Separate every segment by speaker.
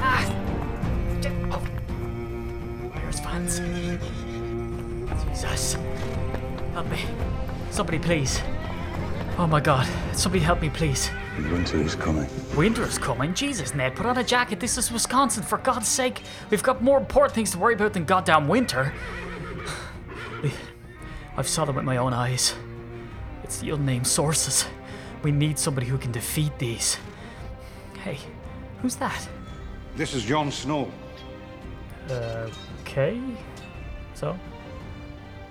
Speaker 1: Ah. Oh. Where's Vance? Jesus. Help me. Somebody, please. Oh my god. Somebody help me, please.
Speaker 2: Winter is coming.
Speaker 1: Winter is coming. Jesus, Ned, put on a jacket. This is Wisconsin, for God's sake. We've got more important things to worry about than goddamn winter. I've saw them with my own eyes. It's the unnamed sources. We need somebody who can defeat these. Hey, who's that?
Speaker 3: This is Jon Snow.
Speaker 1: Uh, okay. So?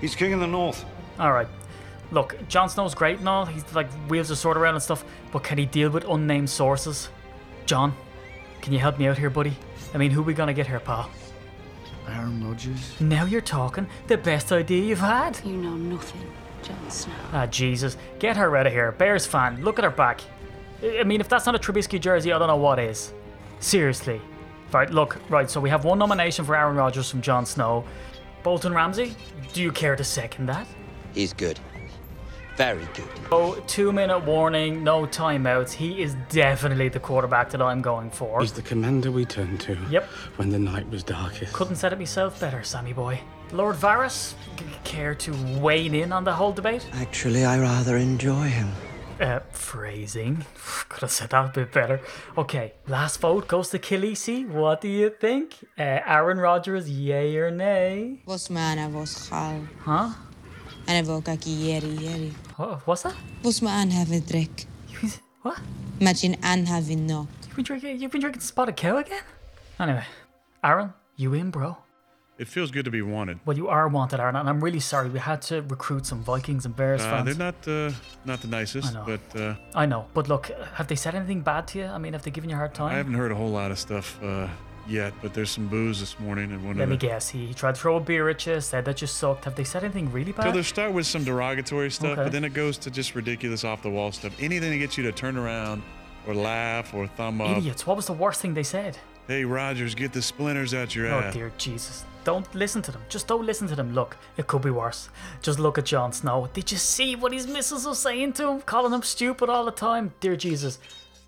Speaker 3: He's king of the north.
Speaker 1: Alright. Look, Jon Snow's great and all. He's like wheels a sword around and stuff, but can he deal with unnamed sources? John, can you help me out here, buddy? I mean, who we gonna get here, pal?
Speaker 2: Aaron Rodgers?
Speaker 1: Now you're talking. The best idea you've had.
Speaker 4: You know nothing, Jon Snow.
Speaker 1: Ah, Jesus. Get her out of here. Bears fan. Look at her back. I I mean, if that's not a Trubisky jersey, I don't know what is. Seriously. Right, look, right, so we have one nomination for Aaron Rodgers from Jon Snow. Bolton Ramsay, do you care to second that?
Speaker 5: He's good. Very good.
Speaker 1: Oh, two minute warning, no timeouts. He is definitely the quarterback that I'm going for.
Speaker 6: He's the commander we turned to
Speaker 1: Yep.
Speaker 6: when the night was darkest.
Speaker 1: Couldn't said it myself better, Sammy boy. Lord Varys, c- care to weigh in on the whole debate?
Speaker 5: Actually, I rather enjoy him.
Speaker 1: Uh, phrasing. Could have said that a bit better. Okay, last vote goes to Khaleesi. What do you think? Uh, Aaron Rodgers, yay or nay?
Speaker 7: Vos maana vos chal.
Speaker 1: Huh?
Speaker 7: Ana voka ki yeri yeri.
Speaker 1: What, what's that?
Speaker 7: Vos ma an have a drink.
Speaker 1: What?
Speaker 7: Imagine an having no.
Speaker 1: You've been drinking, you've been drinking spotted cow again? Anyway, Aaron, you in, bro?
Speaker 8: It feels good to be wanted.
Speaker 1: Well, you are wanted, Aaron, and I'm really sorry. We had to recruit some Vikings and Bears
Speaker 8: Uh,
Speaker 1: fans.
Speaker 8: they're not uh, not the nicest, I
Speaker 1: know.
Speaker 8: but uh,
Speaker 1: I know, but look, have they said anything bad to you? I mean, have they given you a hard time?
Speaker 8: I haven't heard a whole lot of stuff uh, yet. But there's some booze this morning, and one
Speaker 1: Let
Speaker 8: of
Speaker 1: me
Speaker 8: the.
Speaker 1: guess. He tried to throw a beer at you, said that you sucked. Have they said anything really bad?
Speaker 8: So they start with some derogatory stuff,
Speaker 1: Okay.
Speaker 8: but then it goes to just ridiculous off the wall stuff. Anything to get you to turn around or laugh or thumb up.
Speaker 1: Idiots. What was the worst thing they said?
Speaker 8: Hey Rodgers, get the splinters out your
Speaker 1: Oh
Speaker 8: ass.
Speaker 1: Oh dear Jesus. Don't listen to them. Just don't listen to them. Look, it could be worse. Just look at Jon Snow. Did you see what his missus was saying to him? Calling him stupid all the time. Dear Jesus.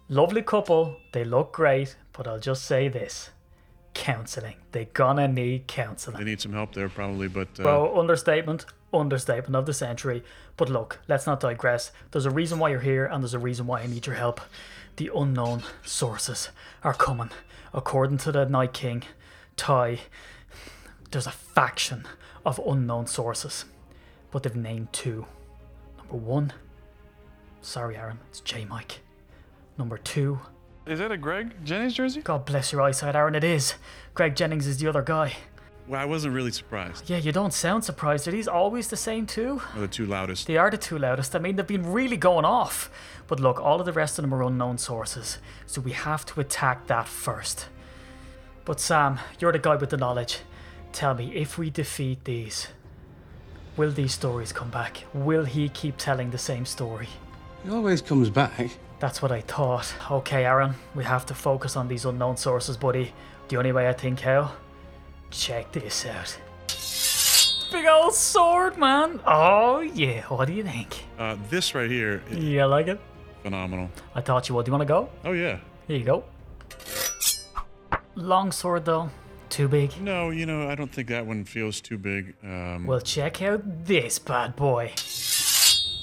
Speaker 1: Lovely couple. They look great. But I'll just say this. Counselling. They're gonna need counselling.
Speaker 8: They need some help there probably, but uh,
Speaker 1: Bro, understatement, understatement of the century. But look, let's not digress. There's a reason why you're here, and there's a reason why I need your help. The unknown sources are coming. According to the Night King, Ty, there's a faction of unknown sources, but they've named two. Number one, sorry, Aaron, it's J Mike. Number two,
Speaker 8: is that a Greg Jennings jersey?
Speaker 1: God bless your eyesight, Aaron, it is. Greg Jennings is the other guy.
Speaker 8: Well, I wasn't really surprised.
Speaker 1: Yeah, you don't sound surprised. Are these always the same two?
Speaker 8: Or the two loudest.
Speaker 1: They are the two loudest. I mean, they've been really going off. But look, all of the rest of them are unknown sources, so we have to attack that first. But Sam, you're the guy with the knowledge. Tell me, if we defeat these, will these stories come back? Will he keep telling the same story?
Speaker 6: He always comes back.
Speaker 1: That's what I thought. Okay, Aaron, we have to focus on these unknown sources, buddy. The only way I think how? Check this out. Big old sword, man. Oh, yeah. What do you think?
Speaker 8: Uh, this right here, is
Speaker 1: You like it?
Speaker 8: phenomenal.
Speaker 1: I thought you would. Do you want to go?
Speaker 8: Oh yeah.
Speaker 1: Here you go. Long sword, though. Too big.
Speaker 8: No, you know, I don't think that one feels too big. Um,
Speaker 1: Well, check out this bad boy.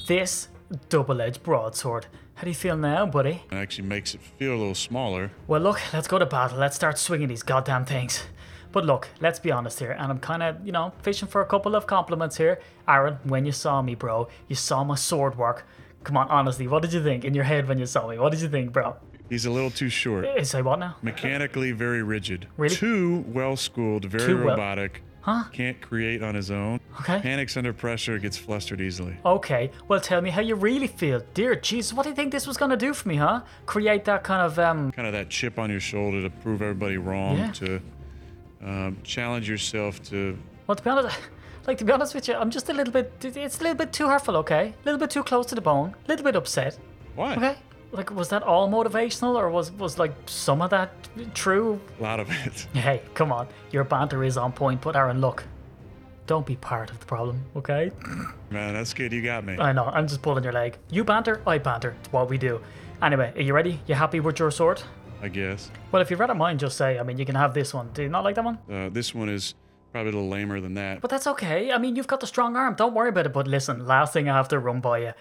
Speaker 1: This double edged broadsword. How do you feel now, buddy?
Speaker 8: it actually makes it feel a little smaller.
Speaker 1: Well, look, let's go to battle. Let's start swinging these goddamn things. But look, let's be honest here, and I'm kind of, you know, fishing for a couple of compliments here. Aaron, when you saw me, bro, you saw my sword work. Come on, honestly, what did you think in your head when you saw me? What did you think, bro?
Speaker 8: He's a little too short.
Speaker 1: Eh, Say what now?
Speaker 8: Mechanically very rigid.
Speaker 1: Really?
Speaker 8: Too well schooled, very
Speaker 1: Too well-
Speaker 8: robotic.
Speaker 1: Huh?
Speaker 8: Can't create on his own.
Speaker 1: Okay.
Speaker 8: Panics under pressure, gets flustered easily.
Speaker 1: Okay, well, tell me how you really feel. Dear Jesus, what do you think this was gonna do for me, huh? Create that kind of, um,
Speaker 8: Kind of that chip on your shoulder to prove everybody wrong,
Speaker 1: Yeah.
Speaker 8: to um, challenge yourself to.
Speaker 1: well, to be honest, like, to be honest with you, I'm just a little bit, it's a little bit too hurtful, okay? A little bit too close to the bone, a little bit upset,
Speaker 8: Why?
Speaker 1: okay? Like, was that all motivational, or was, was like, some of that true?
Speaker 8: A lot of it.
Speaker 1: Hey, come on, your banter is on point, but Aaron, look. Don't be part of the problem, okay?
Speaker 8: Man, that's good. You got me.
Speaker 1: I know, I'm just pulling your leg. You banter, I banter. It's what we do. Anyway, are you ready? You happy with your sword?
Speaker 8: I guess.
Speaker 1: Well, if you've read mind, just say, I mean, you can have this one. Do you not like that one?
Speaker 8: Uh, this one is probably a little lamer than that.
Speaker 1: But that's okay. I mean, you've got the strong arm. Don't worry about it. But listen, last thing I have to run by you.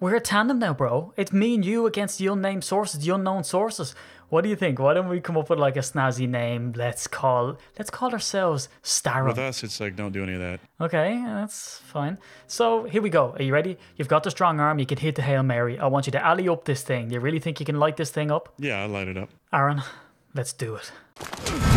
Speaker 1: We're a tandem now, bro. It's me and you against the unnamed sources, the unknown sources. What do you think? Why don't we come up with like a snazzy name? Let's call let's call ourselves Starro.
Speaker 8: With us, it's like don't do any of that.
Speaker 1: Okay, that's fine. So here we go. Are you ready? You've got the strong arm. You can hit the hail mary. I want you to alley up this thing. You really think you can light this thing up,
Speaker 8: Yeah, I light it up.
Speaker 1: Aaron? Let's do it.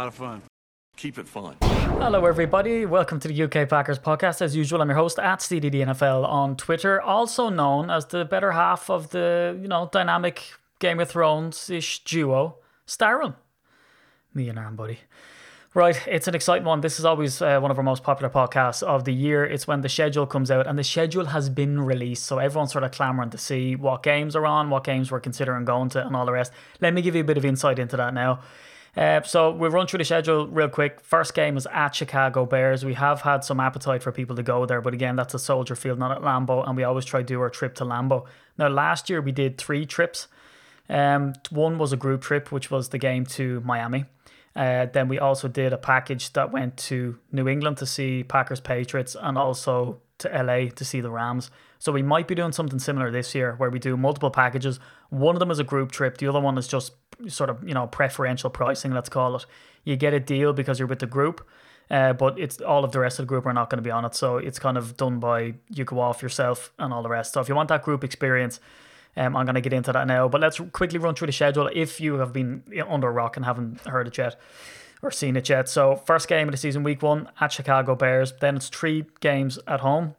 Speaker 2: Lot of fun. Keep it fun.
Speaker 1: Hello, everybody. Welcome to the UK Packers podcast. As usual, I'm your host at CDDNFL on Twitter, also known as the better half of the you know dynamic Game of Thrones ish duo, Starren. Me and Aaron, buddy. Right, it's an exciting one. This is always uh, one of our most popular podcasts of the year. It's when the schedule comes out, and the schedule has been released. So everyone's sort of clamoring to see what games are on, what games we're considering going to, and all the rest. Let me give you a bit of insight into that now. Uh, so we'll run through the schedule real quick. First game is at Chicago Bears. We have had some appetite for people to go there, but again, that's a Soldier Field, not at Lambeau, and we always try to do our trip to Lambeau. Now, last year we did three trips. Um, one was a group trip, which was the game to Miami. Uh, then we also did a package that went to New England to see Packers Patriots and also to LA to see the Rams. So we might be doing something similar this year where we do multiple packages. One of them is a group trip, the other one is just sort of, you know, preferential pricing, let's call it. You get a deal because you're with the group. Uh, but it's all of the rest of the group are not going to be on it, so it's kind of done by you go off yourself and all the rest. So if you want that group experience, um, I'm going to get into that now, but let's quickly run through the schedule if you have been under a rock and haven't heard it yet or seen it yet. So, first game of the season, week one at Chicago Bears. Then it's three games at home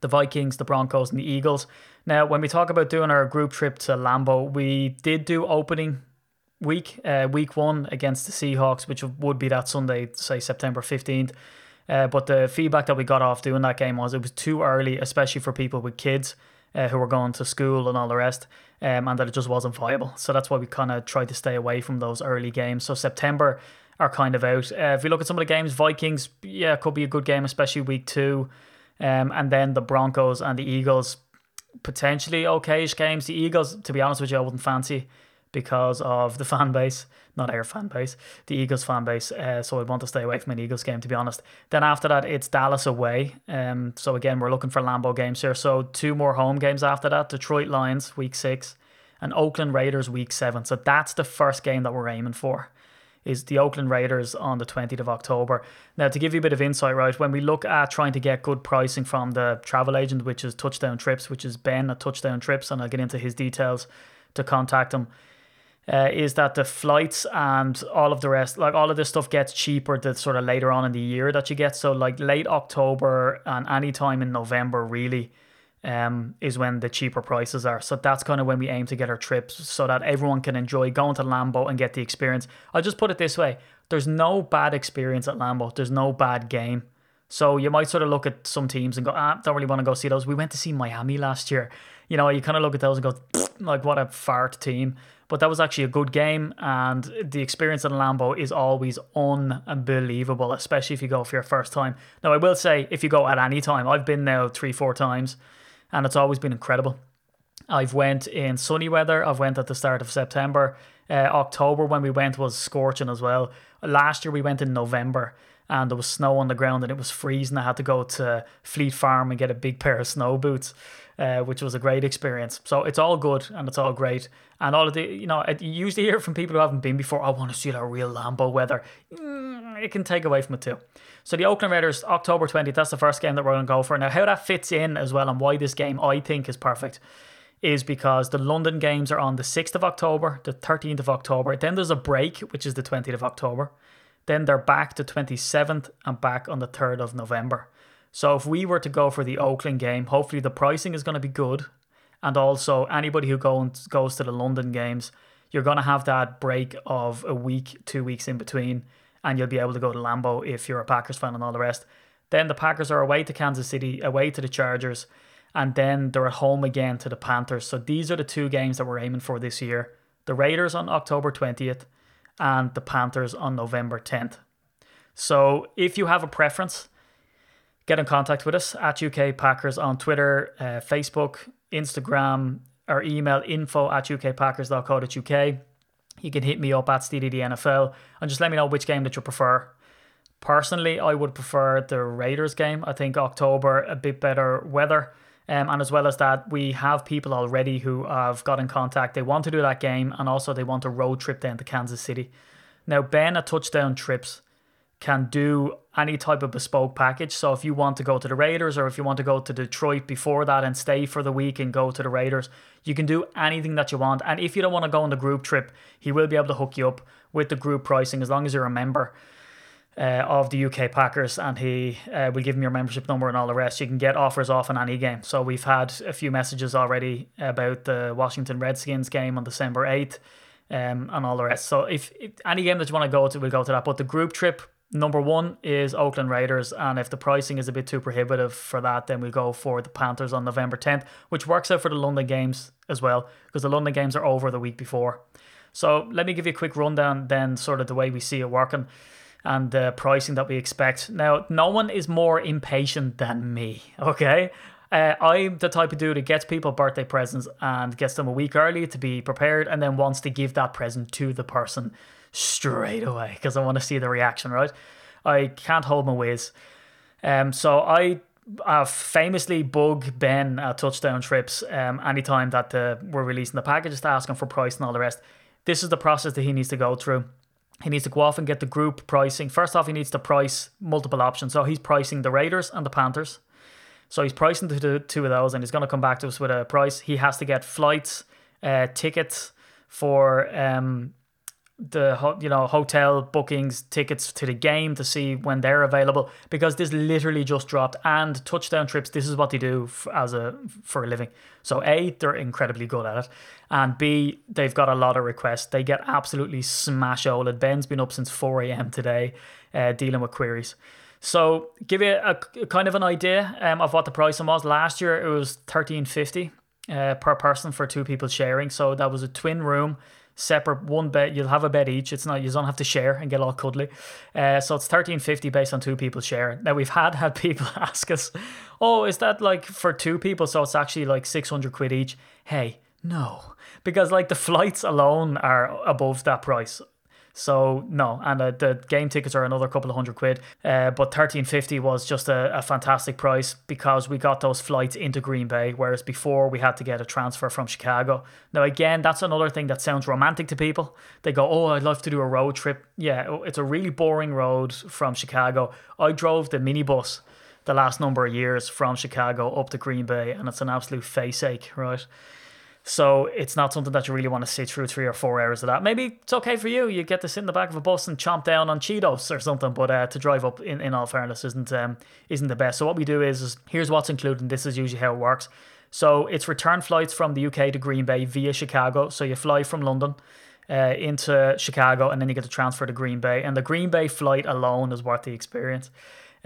Speaker 1: the Vikings, the Broncos, and the Eagles. Now, when we talk about doing our group trip to Lambeau, we did do opening week, uh, week one against the Seahawks, which would be that Sunday, say September 15th. Uh, but the feedback that we got off doing that game was it was too early, especially for people with kids uh, who were going to school and all the rest, um, and that it just wasn't viable. So that's why we kind of tried to stay away from those early games. So September are kind of out. Uh, if you look at some of the games, Vikings, yeah, could be a good game, especially week two. Um, and then the Broncos and the Eagles, potentially okayish games. The Eagles, to be honest with you, I wouldn't fancy because of the fan base, not our fan base, the Eagles fan base. Uh, so I'd want to stay away from an Eagles game, to be honest. Then after that, it's Dallas away. Um, so again, we're looking for Lambeau games here. So two more home games after that Detroit Lions, week six, and Oakland Raiders, week seven. So that's the first game that we're aiming for. Is the Oakland Raiders on the 20th of October. Now, to give you a bit of insight, right, when we look at trying to get good pricing from the travel agent, which is Touchdown Trips, which is Ben at Touchdown Trips, and I'll get into his details to contact him uh, is that the flights and all of the rest, like all of this stuff gets cheaper the sort of later on in the year that you get. So like late October and any time in November really um, is when the cheaper prices are. So that's kind of when we aim to get our trips so that everyone can enjoy going to Lambeau and get the experience. I'll just put it this way. There's no bad experience at Lambeau. There's no bad game. So you might sort of look at some teams and go, ah, don't really want to go see those. We went to see Miami last year. You know, you kind of look at those and go, like, what a fart team. But that was actually a good game, and the experience at Lambeau is always unbelievable, especially if you go for your first time. Now, I will say, if you go at any time, I've been now three, four times, and it's always been incredible. I've went in sunny weather. I've went at the start of September. Uh, October when we went was scorching as well. Last year we went in November and there was snow on the ground and it was freezing. I had to go to Fleet Farm and get a big pair of snow boots, uh, which was a great experience. So it's all good and it's all great. And all of the, you know, I usually hear from people who haven't been before, I want to see that real Lambeau weather. Mm, it can take away from it too. So the Oakland Raiders, October 20th, that's the first game that we're going to go for. Now, how that fits in as well and why this game I think is perfect is because the London games are on the 6th of October, the 13th of October. Then there's a break, which is the 20th of October. Then they're back to 27th and back on the 3rd of November. So if we were to go for the Oakland game, hopefully the pricing is going to be good. and also anybody who goes to the London games, you're gonna have that break of a week, two weeks in between, and you'll be able to go to Lambeau if you're a Packers fan and all the rest. Then the Packers are away to Kansas City, away to the Chargers, and then they're at home again to the Panthers. So these are the two games that we're aiming for this year: the Raiders on October twentieth, and the Panthers on November tenth. So if you have a preference, get in contact with us at UK Packers on Twitter, uh, Facebook, Instagram, or email info at ukpackers.co.uk. You can hit me up at STDDNFL and just let me know which game that you prefer. Personally, I would prefer the Raiders game. I think October, a bit better weather. Um, and as well as that, we have people already who have got in contact. They want to do that game and also they want a road trip down to Kansas City. Now, Ben at Touchdown Trips can do any type of bespoke package. So if you want to go to the Raiders or if you want to go to Detroit before that and stay for the week and go to the Raiders, you can do anything that you want. And if you don't want to go on the group trip, he will be able to hook you up with the group pricing as long as you're a member. Uh, of the UK Packers, and he uh, will give him your membership number and all the rest. You can get offers off on any game. So we've had a few messages already about the Washington Redskins game on December eighth, um, and all the rest. So if, if any game that you want to go to, we'll go to that. But the group trip Number one is Oakland Raiders, and if the pricing is a bit too prohibitive for that, then we go for the Panthers on November 10th, which works out for the London games as well, because the London games are over the week before. So let me give you a quick rundown, then, sort of the way we see it working and the pricing that we expect. Now, no one is more impatient than me, okay? Uh, I'm the type of dude that gets people birthday presents and gets them a week early to be prepared and then wants to give that present to the person straight away because I want to see the reaction, right? I can't hold my whiz. Um, so I have famously bug Ben at touchdown trips um, anytime that uh, we're releasing the packages to ask him for price and all the rest. This is the process that he needs to go through. He needs to go off and get the group pricing. First off, he needs to price multiple options. So he's pricing the Raiders and the Panthers. So he's pricing the two of those and he's going to come back to us with a price. He has to get flights, uh, tickets for um, the you know hotel bookings tickets to the game to see when they're available because this literally just dropped and touchdown trips this is what they do f- as a for a living. So a they're incredibly good at it and b they've got a lot of requests. They get absolutely smash oled ben's been up since 4am today uh, dealing with queries. So give you a, a kind of an idea um, of what the pricing was. Last year it was 1350 uh, per person for two people sharing. So that was a twin room separate one bed. You'll have a bed each. It's not you don't have to share and get all cuddly. Uh, so it's thirteen fifty based on two people share. Now we've had had people ask us, oh, is that like for two people? So it's actually like six hundred quid each. Hey, no, because like the flights alone are above that price. So no, and uh, the game tickets are another couple of hundred quid. Uh, but thirteen fifty was just a, a fantastic price because we got those flights into Green Bay, whereas before we had to get a transfer from Chicago. Now again, that's another thing that sounds romantic to people. They go, "Oh, I'd love to do a road trip." Yeah, it's a really boring road from Chicago. I drove the minibus the last number of years from Chicago up to Green Bay, and it's an absolute face ache, right? So it's not something that you really want to sit through three or four hours of that. Maybe it's okay for you. You get to sit in the back of a bus and chomp down on Cheetos or something. But uh, to drive up, in, in all fairness, isn't um, isn't the best. So what we do is, is here's what's included. And this is usually how it works. So it's return flights from the UK to Green Bay via Chicago. So you fly from London. Uh, into Chicago and then you get to transfer to Green Bay and the Green Bay flight alone is worth the experience.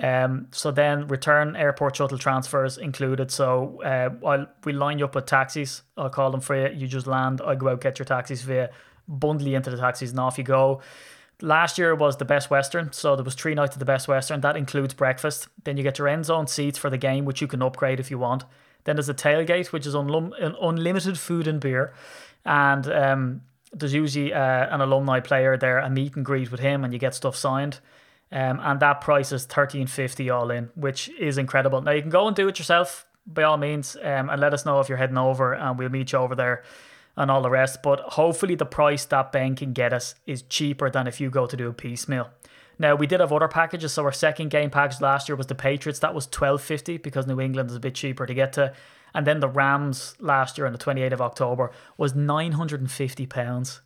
Speaker 1: Um, so then return airport shuttle transfers included. So uh, I'll, we line you up with taxis. I'll call them for you. You just land. I go out get your taxis via bundle you into the taxis, and off you go. Last year was the Best Western, so there was three nights of the Best Western. That includes breakfast. Then you get your end zone seats for the game, which you can upgrade if you want. Then there's a tailgate, which is unlim- unlimited food and beer, and um, there's usually uh, an alumni player there, a meet and greet with him, and you get stuff signed. Um, and that price is thirteen fifty all in, which is incredible. Now you can go and do it yourself by all means, um, and let us know if you're heading over, and we'll meet you over there and all the rest. But hopefully, the price that Ben can get us is cheaper than if you go to do a piecemeal. Now we did have other packages, so our second game package last year was the Patriots. That was twelve fifty because New England is a bit cheaper to get to, and then the Rams last year on the twenty eighth of October was nine hundred and fifty pounds,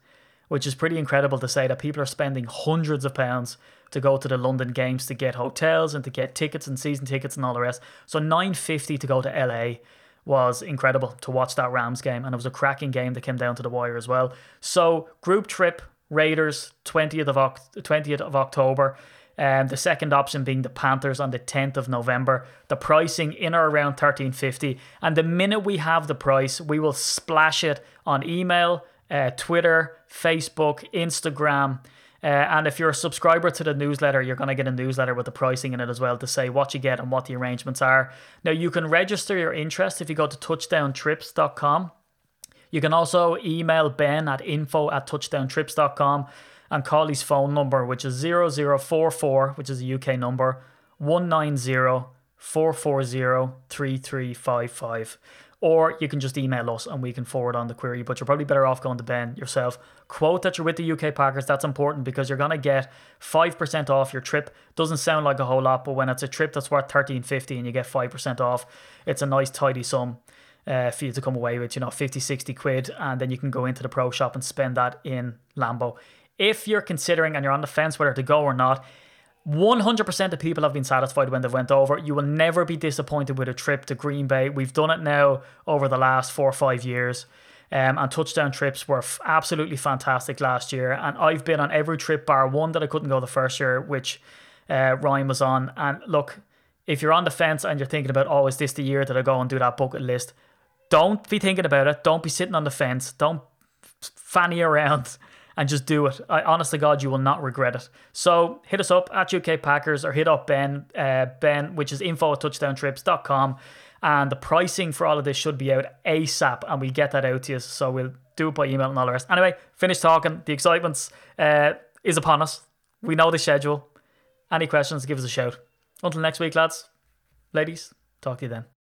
Speaker 1: which is pretty incredible to say that people are spending hundreds of pounds to go to the London games to get hotels and to get tickets and season tickets and all the rest. So 950 to go to LA was incredible to watch that Rams game, and it was a cracking game that came down to the wire as well. So group trip Raiders 20th of Oct- 20th of October. Um, the second option being the Panthers on the 10th of November. The pricing in or around 1350. And the minute we have the price, we will splash it on email, uh, Twitter, Facebook, Instagram. Uh, and if you're a subscriber to the newsletter, you're going to get a newsletter with the pricing in it as well to say what you get and what the arrangements are. Now, you can register your interest if you go to touchdowntrips.com. You can also email Ben at info at touchdowntrips.com and call his phone number, which is 0044, which is a UK number, 190 440 3355. Or you can just email us and we can forward on the query. But you're probably better off going to Ben yourself. Quote that you're with the UK Packers. That's important because you're to get 5% off your trip. Doesn't sound like a whole lot, but when it's a trip that's worth 13.50 and you get 5% off, it's a nice, tidy sum. Uh, for you to come away with, you know, 50, 60 quid, and then you can go into the pro shop and spend that in Lambeau. If you're considering and you're on the fence whether to go or not, 100% of people have been satisfied when they went over. You will never be disappointed with a trip to Green Bay. We've done it now over the last four or five years. Um, and touchdown trips were f- absolutely fantastic last year. And I've been on every trip bar one that I couldn't go the first year, which uh, Ryan was on. And look, if you're on the fence and you're thinking about, oh, is this the year that I go and do that bucket list? Don't be thinking about it. Don't be sitting on the fence. Don't fanny around and just do it. I, honest to God, you will not regret it. So hit us up at UK Packers or hit up Ben, uh, Ben, which is info at touchdowntrips.com. And the pricing for all of this should be out ASAP, and we get that out to you. So we'll do it by email and all the rest. Anyway, finish talking. The excitement uh, is upon us. We know the schedule. Any questions, give us a shout. Until next week, lads, ladies, talk to you then.